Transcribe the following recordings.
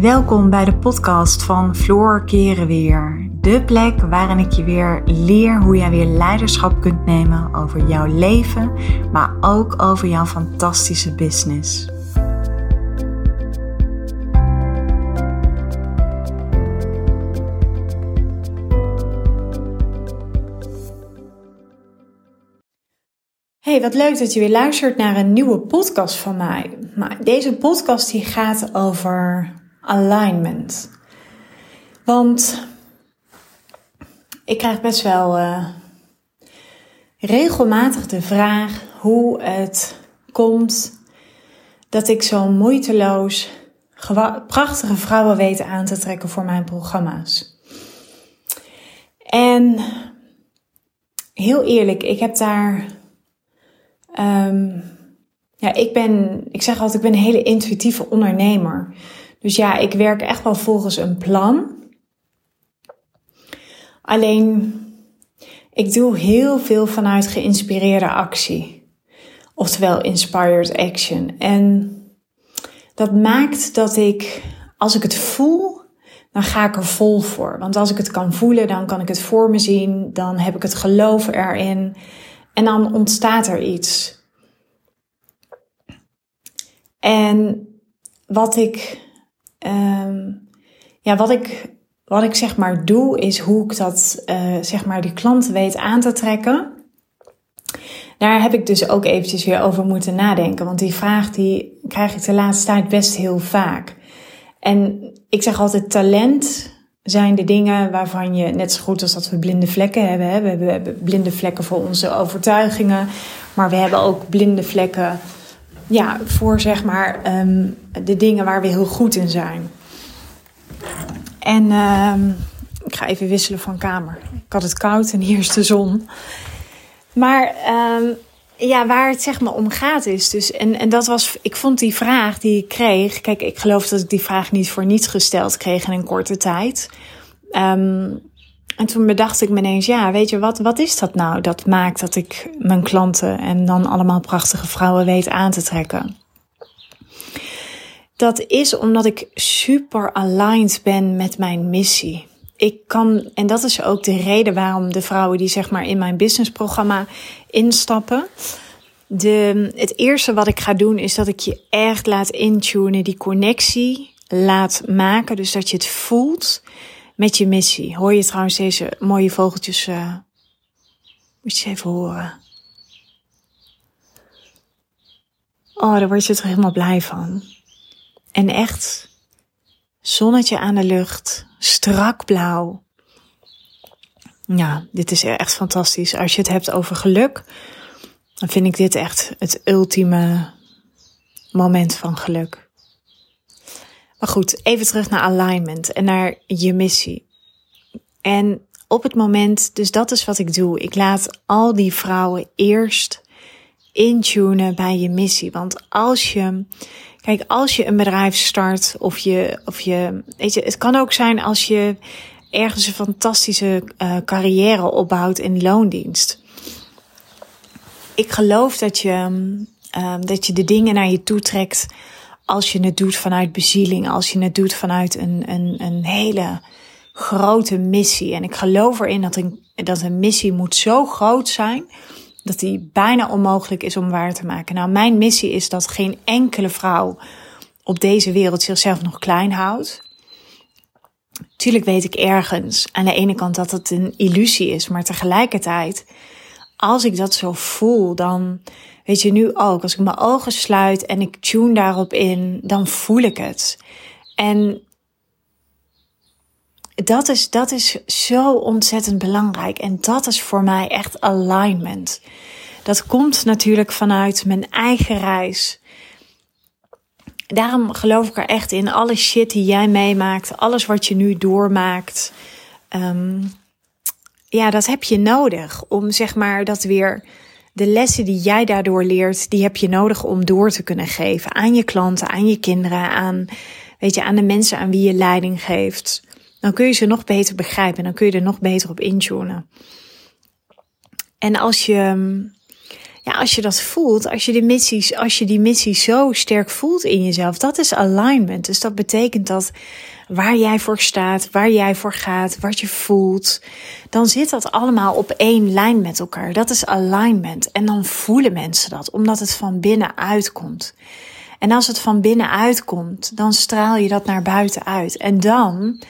Welkom bij de podcast van Floor Keren Weer. De plek waarin ik je weer leer hoe jij weer leiderschap kunt nemen over jouw leven, maar ook over jouw fantastische business. Hey, wat leuk dat je weer luistert naar een nieuwe podcast van mij. Maar deze podcast die gaat over alignment. Want ik krijg best wel uh, regelmatig de vraag hoe het komt dat ik zo moeiteloos prachtige vrouwen weet aan te trekken voor mijn programma's. En heel eerlijk, ik heb daar. Um, ja, ik ben, ik zeg altijd, ik ben een hele intuïtieve ondernemer. Dus ja, ik werk echt wel volgens een plan. Alleen, ik doe heel veel vanuit geïnspireerde actie. Oftewel inspired action. En dat maakt dat ik, als ik het voel, dan ga ik er vol voor. Want als ik het kan voelen, dan kan ik het voor me zien. Dan heb ik het geloof erin. En dan ontstaat er iets. En wat ik Um, ja, wat ik, wat ik zeg maar doe, is hoe ik dat, uh, zeg maar, die klanten weet aan te trekken. Daar heb ik dus ook eventjes weer over moeten nadenken. Want die vraag die krijg ik de laatste tijd best heel vaak. En ik zeg altijd, talent zijn de dingen waarvan je, net zo goed als dat we blinde vlekken hebben. Hè? We hebben blinde vlekken voor onze overtuigingen. Maar we hebben ook blinde vlekken ja, voor zeg maar um, de dingen waar we heel goed in zijn. En um, ik ga even wisselen van kamer. Ik had het koud en hier is de zon. Maar um, ja, waar het zeg maar om gaat is dus... En, en dat was... Ik vond die vraag die ik kreeg... Kijk, ik geloof dat ik die vraag niet voor niets gesteld kreeg in een korte tijd. Um, en toen bedacht ik me ineens, ja, weet je, wat, wat is dat nou dat maakt dat ik mijn klanten en dan allemaal prachtige vrouwen weet aan te trekken? Dat is omdat ik super aligned ben met mijn missie. Ik kan, en dat is ook de reden waarom de vrouwen die zeg maar in mijn businessprogramma instappen. De, het eerste wat ik ga doen is dat ik je echt laat intunen, die connectie laat maken. Dus dat je het voelt met je missie. Hoor je trouwens deze mooie vogeltjes? Uh, moet je even horen. Oh, daar word je toch helemaal blij van. En echt, zonnetje aan de lucht, strak blauw. Ja, dit is echt fantastisch. Als je het hebt over geluk, dan vind ik dit echt het ultieme moment van geluk. Maar goed, even terug naar alignment en naar je missie. En op het moment, dus dat is wat ik doe. Ik laat al die vrouwen eerst intunen bij je missie. Want als je, kijk, als je een bedrijf start of je, of je, weet je, het kan ook zijn als je ergens een fantastische uh, carrière opbouwt in loondienst. Ik geloof dat je, um, dat je de dingen naar je toe trekt als je het doet vanuit bezieling, als je het doet vanuit een, een, een hele grote missie. En ik geloof erin dat een, dat een missie moet zo groot zijn dat die bijna onmogelijk is om waar te maken. Nou, mijn missie is dat geen enkele vrouw op deze wereld zichzelf nog klein houdt. Tuurlijk weet ik ergens aan de ene kant dat het een illusie is, maar tegelijkertijd, als ik dat zo voel, dan Weet je, nu ook, als ik mijn ogen sluit en ik tune daarop in, dan voel ik het. En dat is, dat is zo ontzettend belangrijk. En dat is voor mij echt alignment. Dat komt natuurlijk vanuit mijn eigen reis. Daarom geloof ik er echt in. Alle shit die jij meemaakt, alles wat je nu doormaakt. Um, ja, dat heb je nodig om zeg maar dat weer de lessen die jij daardoor leert, die heb je nodig om door te kunnen geven aan je klanten, aan je kinderen, aan, weet je, aan de mensen aan wie je leiding geeft. Dan kun je ze nog beter begrijpen en dan kun je er nog beter op intunen. En als je, ja, als je dat voelt, als je, die missie, als je die missie zo sterk voelt in jezelf, dat is alignment. Dus dat betekent dat waar jij voor staat, waar jij voor gaat, wat je voelt, dan zit dat allemaal op één lijn met elkaar. Dat is alignment. En dan voelen mensen dat, omdat het van binnenuit komt. En als het van binnenuit komt, dan straal je dat naar buiten uit. En dan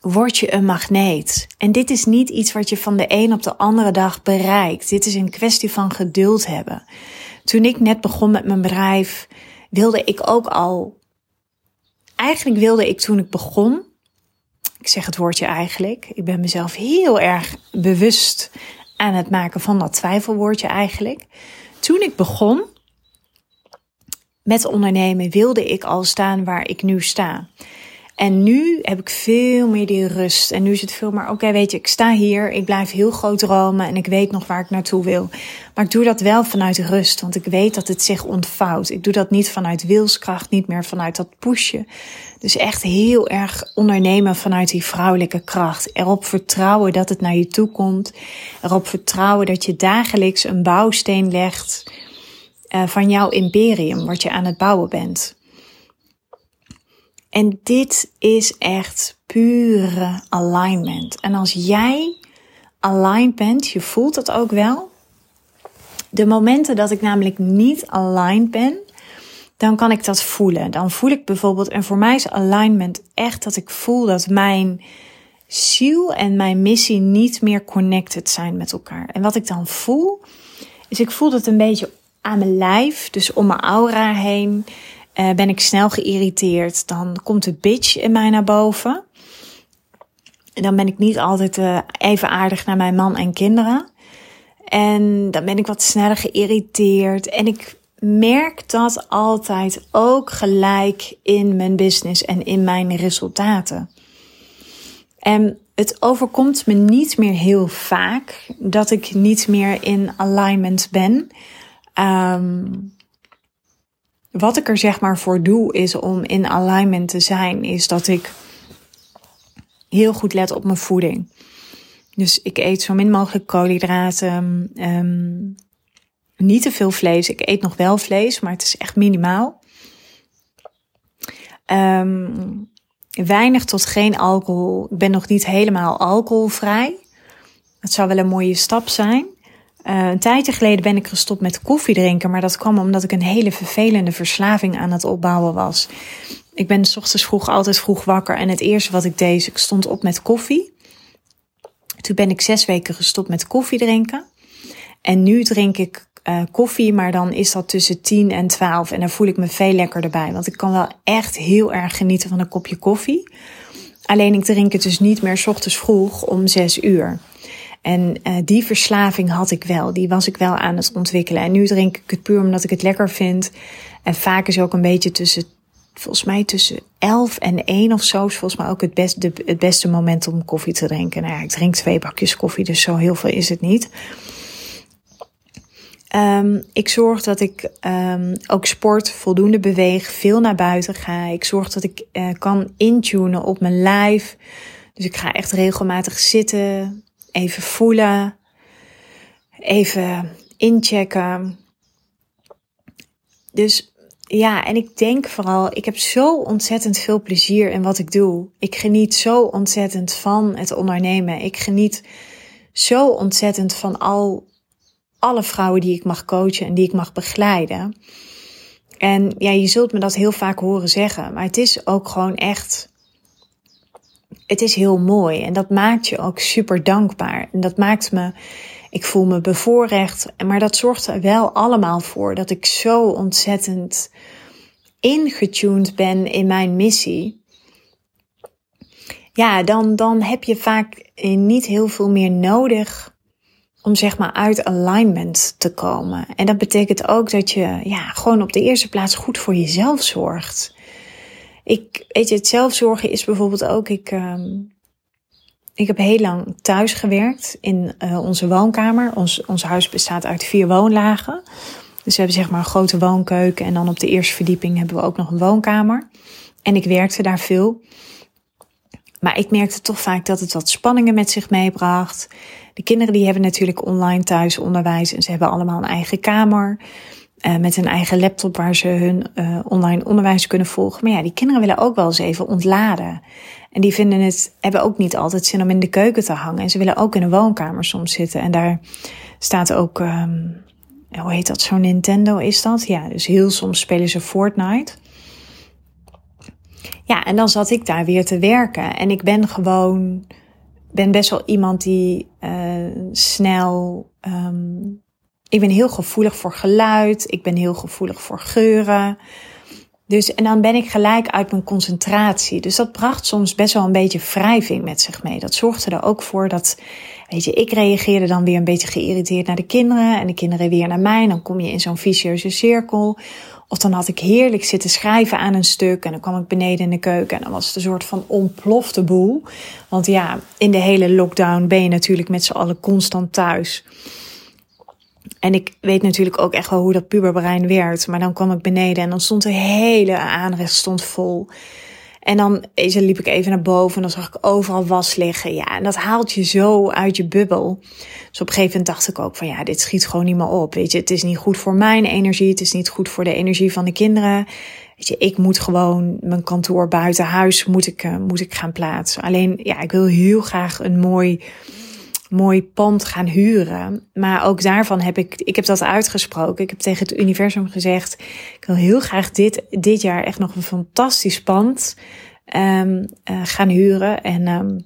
word je een magneet. En dit is niet iets wat je van de een op de andere dag bereikt. Dit is een kwestie van geduld hebben. Toen ik net begon met mijn bedrijf, wilde ik ook al. Eigenlijk wilde ik toen ik begon. Ik zeg het woordje eigenlijk. Ik ben mezelf heel erg bewust aan het maken van dat twijfelwoordje eigenlijk. Toen ik begon met ondernemen, wilde ik al staan waar ik nu sta. En nu heb ik veel meer die rust. En nu is het veel meer, oké, weet je, ik sta hier, ik blijf heel groot dromen en ik weet nog waar ik naartoe wil. Maar ik doe dat wel vanuit rust, want ik weet dat het zich ontvouwt. Ik doe dat niet vanuit wilskracht, niet meer vanuit dat pushen. Dus echt heel erg ondernemen vanuit die vrouwelijke kracht. Erop vertrouwen dat het naar je toe komt. Erop vertrouwen dat je dagelijks een bouwsteen legt uh, van jouw imperium, wat je aan het bouwen bent. En dit is echt pure alignment. En als jij aligned bent, je voelt het ook wel. De momenten dat ik namelijk niet aligned ben, dan kan ik dat voelen. Dan voel ik bijvoorbeeld, en voor mij is alignment echt dat ik voel dat mijn ziel en mijn missie niet meer connected zijn met elkaar. En wat ik dan voel, is ik voel dat een beetje aan mijn lijf, dus om mijn aura heen. Uh, ben ik snel geïrriteerd, dan komt de bitch in mij naar boven. En dan ben ik niet altijd uh, even aardig naar mijn man en kinderen. En dan ben ik wat sneller geïrriteerd. En ik merk dat altijd ook gelijk in mijn business en in mijn resultaten. En het overkomt me niet meer heel vaak dat ik niet meer in alignment ben. Um, wat ik er zeg maar voor doe is om in alignment te zijn, is dat ik heel goed let op mijn voeding. Dus ik eet zo min mogelijk koolhydraten, um, niet te veel vlees. Ik eet nog wel vlees, maar het is echt minimaal. Um, weinig tot geen alcohol. Ik ben nog niet helemaal alcoholvrij. Dat zou wel een mooie stap zijn. Uh, een tijdje geleden ben ik gestopt met koffie drinken, maar dat kwam omdat ik een hele vervelende verslaving aan het opbouwen was. Ik ben s ochtends vroeg altijd vroeg wakker en het eerste wat ik deed, ik stond op met koffie. Toen ben ik zes weken gestopt met koffie drinken. En nu drink ik uh, koffie, maar dan is dat tussen 10 en 12. En daar voel ik me veel lekkerder bij. Want ik kan wel echt heel erg genieten van een kopje koffie. Alleen ik drink het dus niet meer s ochtends vroeg om 6 uur. En uh, die verslaving had ik wel. Die was ik wel aan het ontwikkelen. En nu drink ik het puur omdat ik het lekker vind. En vaak is ook een beetje tussen, volgens mij tussen 11 en 1 of zo, is volgens mij ook het, het beste moment om koffie te drinken. Nou ja, ik drink twee bakjes koffie, dus zo heel veel is het niet. Um, ik zorg dat ik um, ook sport, voldoende beweeg, veel naar buiten ga. Ik zorg dat ik uh, kan intunen op mijn lijf. Dus ik ga echt regelmatig zitten, even voelen, even inchecken. Dus ja, en ik denk vooral, ik heb zo ontzettend veel plezier in wat ik doe. Ik geniet zo ontzettend van het ondernemen. Ik geniet zo ontzettend van al alle vrouwen die ik mag coachen en die ik mag begeleiden. En ja, je zult me dat heel vaak horen zeggen, maar het is ook gewoon echt het is heel mooi en dat maakt je ook super dankbaar. En dat maakt me, ik voel me bevoorrecht, maar dat zorgt er wel allemaal voor dat ik zo ontzettend ingetuned ben in mijn missie. Ja, dan, dan heb je vaak niet heel veel meer nodig om zeg maar uit alignment te komen. En dat betekent ook dat je ja, gewoon op de eerste plaats goed voor jezelf zorgt. Ik, weet je, het zelfzorgen is bijvoorbeeld ook, ik, um, ik heb heel lang thuis gewerkt in uh, onze woonkamer. Ons, ons huis bestaat uit vier woonlagen. Dus we hebben zeg maar een grote woonkeuken en dan op de eerste verdieping hebben we ook nog een woonkamer. En ik werkte daar veel. maar ik merkte toch vaak dat het wat spanningen met zich meebracht. De kinderen die hebben natuurlijk online thuisonderwijs en ze hebben allemaal een eigen kamer. Uh, met een eigen laptop waar ze hun uh, online onderwijs kunnen volgen. Maar ja, die kinderen willen ook wel eens even ontladen. En die vinden het, hebben ook niet altijd zin om in de keuken te hangen. En ze willen ook in een woonkamer soms zitten. En daar staat ook, um, hoe heet dat, zo'n Nintendo is dat? Ja, dus heel soms spelen ze Fortnite. Ja, en dan zat ik daar weer te werken. En ik ben gewoon, ben best wel iemand die uh, snel, um, ik ben heel gevoelig voor geluid. Ik ben heel gevoelig voor geuren. Dus, en dan ben ik gelijk uit mijn concentratie. Dus dat bracht soms best wel een beetje wrijving met zich mee. Dat zorgde er ook voor dat, weet je, ik reageerde dan weer een beetje geïrriteerd naar de kinderen en de kinderen weer naar mij. En dan kom je in zo'n vicieuze cirkel. Of dan had ik heerlijk zitten schrijven aan een stuk en dan kwam ik beneden in de keuken en dan was het een soort van ontplofte boel. Want ja, in de hele lockdown ben je natuurlijk met z'n allen constant thuis. En ik weet natuurlijk ook echt wel hoe dat puberbrein werkt. Maar dan kwam ik beneden en dan stond de hele aanrecht stond vol. En dan liep ik even naar boven en dan zag ik overal was liggen. Ja, en dat haalt je zo uit je bubbel. Dus op een gegeven moment dacht ik ook van ja, dit schiet gewoon niet meer op. Weet je, het is niet goed voor mijn energie. Het is niet goed voor de energie van de kinderen. Weet je, ik moet gewoon mijn kantoor buiten huis moet ik, uh, moet ik gaan plaatsen. Alleen ja, ik wil heel graag een mooi mooi pand gaan huren. Maar ook daarvan heb ik, ik heb dat uitgesproken. Ik heb tegen het universum gezegd, ik wil heel graag dit, dit jaar echt nog een fantastisch pand um, uh, gaan huren. En um,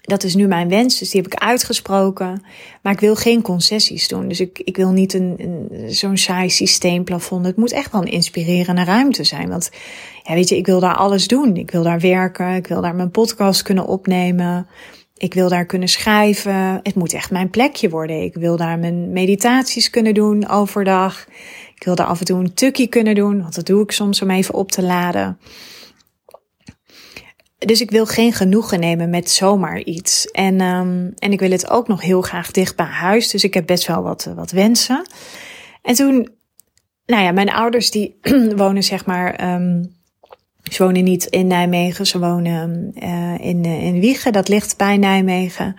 dat is nu mijn wens, dus die heb ik uitgesproken. Maar ik wil geen concessies doen. Dus ik, ik wil niet een, een, zo'n saai systeemplafond. Het moet echt wel een inspirerende ruimte zijn. Want ja, weet je, ik wil daar alles doen. Ik wil daar werken. Ik wil daar mijn podcast kunnen opnemen. Ik wil daar kunnen schrijven. Het moet echt mijn plekje worden. Ik wil daar mijn meditaties kunnen doen overdag. Ik wil daar af en toe een tukkie kunnen doen, want dat doe ik soms om even op te laden. Dus ik wil geen genoegen nemen met zomaar iets. En, um, en ik wil het ook nog heel graag dicht bij huis. Dus ik heb best wel wat, wat wensen. En toen, nou ja, mijn ouders die wonen zeg maar um, ze wonen niet in Nijmegen, ze wonen uh, in, uh, in Wiegen, dat ligt bij Nijmegen.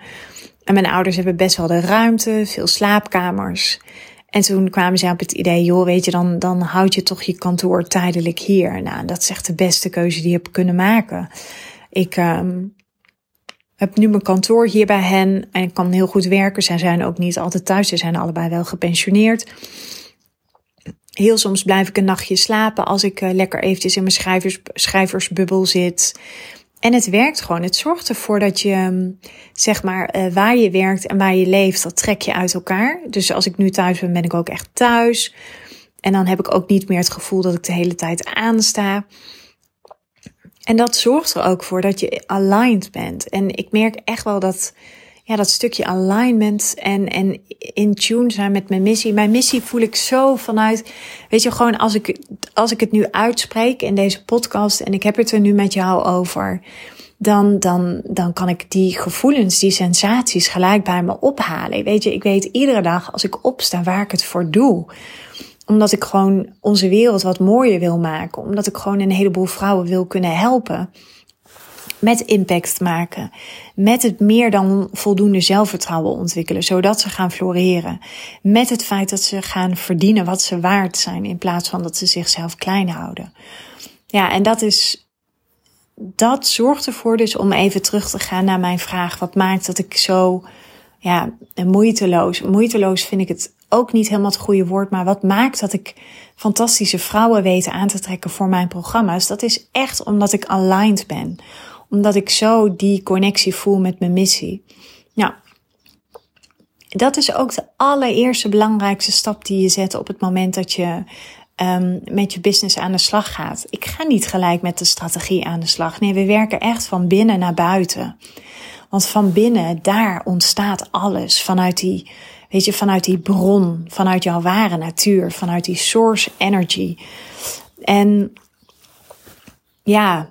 En mijn ouders hebben best wel de ruimte, veel slaapkamers. En toen kwamen ze op het idee, joh, weet je, dan, dan houd je toch je kantoor tijdelijk hier. Nou, dat is echt de beste keuze die je hebt kunnen maken. Ik um, heb nu mijn kantoor hier bij hen en ik kan heel goed werken. Zij zijn ook niet altijd thuis, ze zijn allebei wel gepensioneerd. Heel soms blijf ik een nachtje slapen als ik uh, lekker eventjes in mijn schrijvers, schrijversbubbel zit. En het werkt gewoon. Het zorgt ervoor dat je, um, zeg maar, uh, waar je werkt en waar je leeft, dat trek je uit elkaar. Dus als ik nu thuis ben, ben ik ook echt thuis. En dan heb ik ook niet meer het gevoel dat ik de hele tijd aansta. En dat zorgt er ook voor dat je aligned bent. En ik merk echt wel dat ja, dat stukje alignment en, en in tune zijn met mijn missie. Mijn missie voel ik zo vanuit, weet je, gewoon als ik, als ik het nu uitspreek in deze podcast en ik heb het er nu met jou over, dan, dan, dan kan ik die gevoelens, die sensaties gelijk bij me ophalen. Weet je, ik weet iedere dag als ik opsta waar ik het voor doe omdat ik gewoon onze wereld wat mooier wil maken. Omdat ik gewoon een heleboel vrouwen wil kunnen helpen met impact maken. Met het meer dan voldoende zelfvertrouwen ontwikkelen, zodat ze gaan floreren. Met het feit dat ze gaan verdienen wat ze waard zijn, in plaats van dat ze zichzelf klein houden. Ja, en dat is. Dat zorgt ervoor dus om even terug te gaan naar mijn vraag. Wat maakt dat ik zo ja, moeiteloos. Moeiteloos vind ik het ook niet helemaal het goede woord. Maar wat maakt dat ik fantastische vrouwen weet aan te trekken voor mijn programma's? Dat is echt omdat ik aligned ben omdat ik zo die connectie voel met mijn missie. Nou, dat is ook de allereerste belangrijkste stap die je zet op het moment dat je um, met je business aan de slag gaat. Ik ga niet gelijk met de strategie aan de slag. Nee, we werken echt van binnen naar buiten. Want van binnen, daar ontstaat alles. Vanuit die, weet je, vanuit die bron, vanuit jouw ware natuur, vanuit die source energy. En ja,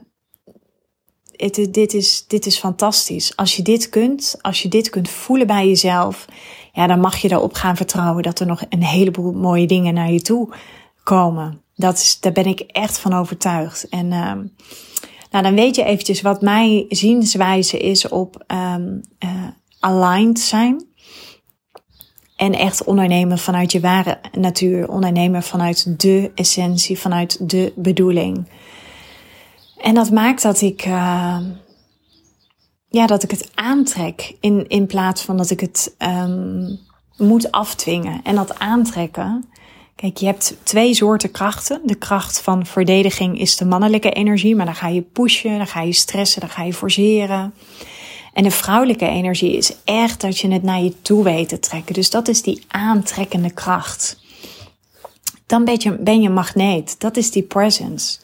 het, dit, is, dit is fantastisch. Als je dit kunt, als je dit kunt voelen bij jezelf, ja, dan mag je erop gaan vertrouwen dat er nog een heleboel mooie dingen naar je toe komen. Dat is, daar ben ik echt van overtuigd. En uh, Nou, dan weet je eventjes wat mijn zienswijze is op um, aligned zijn. En echt ondernemen vanuit je ware natuur. Ondernemen vanuit de essentie, vanuit de bedoeling. En dat maakt dat ik, uh, ja, dat ik het aantrek in, in plaats van dat ik het um, moet afdwingen. En dat aantrekken. Kijk, je hebt twee soorten krachten. De kracht van verdediging is de mannelijke energie, maar dan ga je pushen, dan ga je stressen, dan ga je forceren. En de vrouwelijke energie is echt dat je het naar je toe weet te trekken. Dus dat is die aantrekkende kracht. Dan ben je, ben je magneet. Dat is die presence.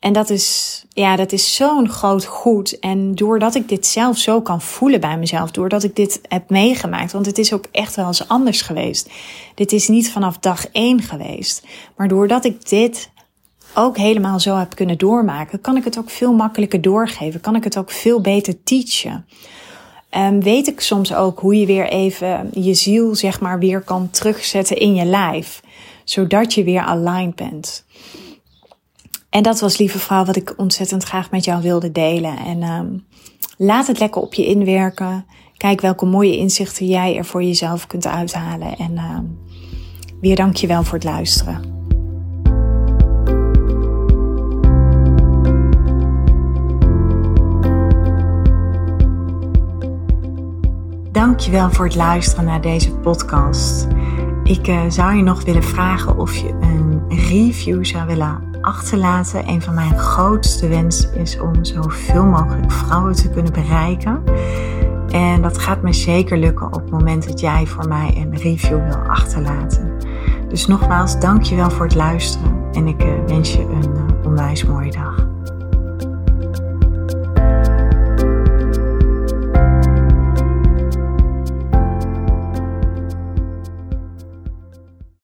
En dat is, ja, dat is zo'n groot goed. En doordat ik dit zelf zo kan voelen bij mezelf, doordat ik dit heb meegemaakt, want het is ook echt wel eens anders geweest. Dit is niet vanaf dag één geweest. Maar doordat ik dit ook helemaal zo heb kunnen doormaken, kan ik het ook veel makkelijker doorgeven. Kan ik het ook veel beter teachen. Um, weet ik soms ook hoe je weer even je ziel, zeg maar, weer kan terugzetten in je lijf. Zodat je weer aligned bent. En dat was, lieve vrouw, wat ik ontzettend graag met jou wilde delen. En um, laat het lekker op je inwerken. Kijk welke mooie inzichten jij er voor jezelf kunt uithalen. En um, weer dank je wel voor het luisteren. Dankjewel voor het luisteren naar deze podcast. Ik uh, zou je nog willen vragen of je een review zou willen achterlaten. Een van mijn grootste wensen is om zoveel mogelijk vrouwen te kunnen bereiken. En dat gaat me zeker lukken op het moment dat jij voor mij een review wil achterlaten. Dus nogmaals, dankjewel voor het luisteren en ik uh, wens je een uh, onwijs mooie dag.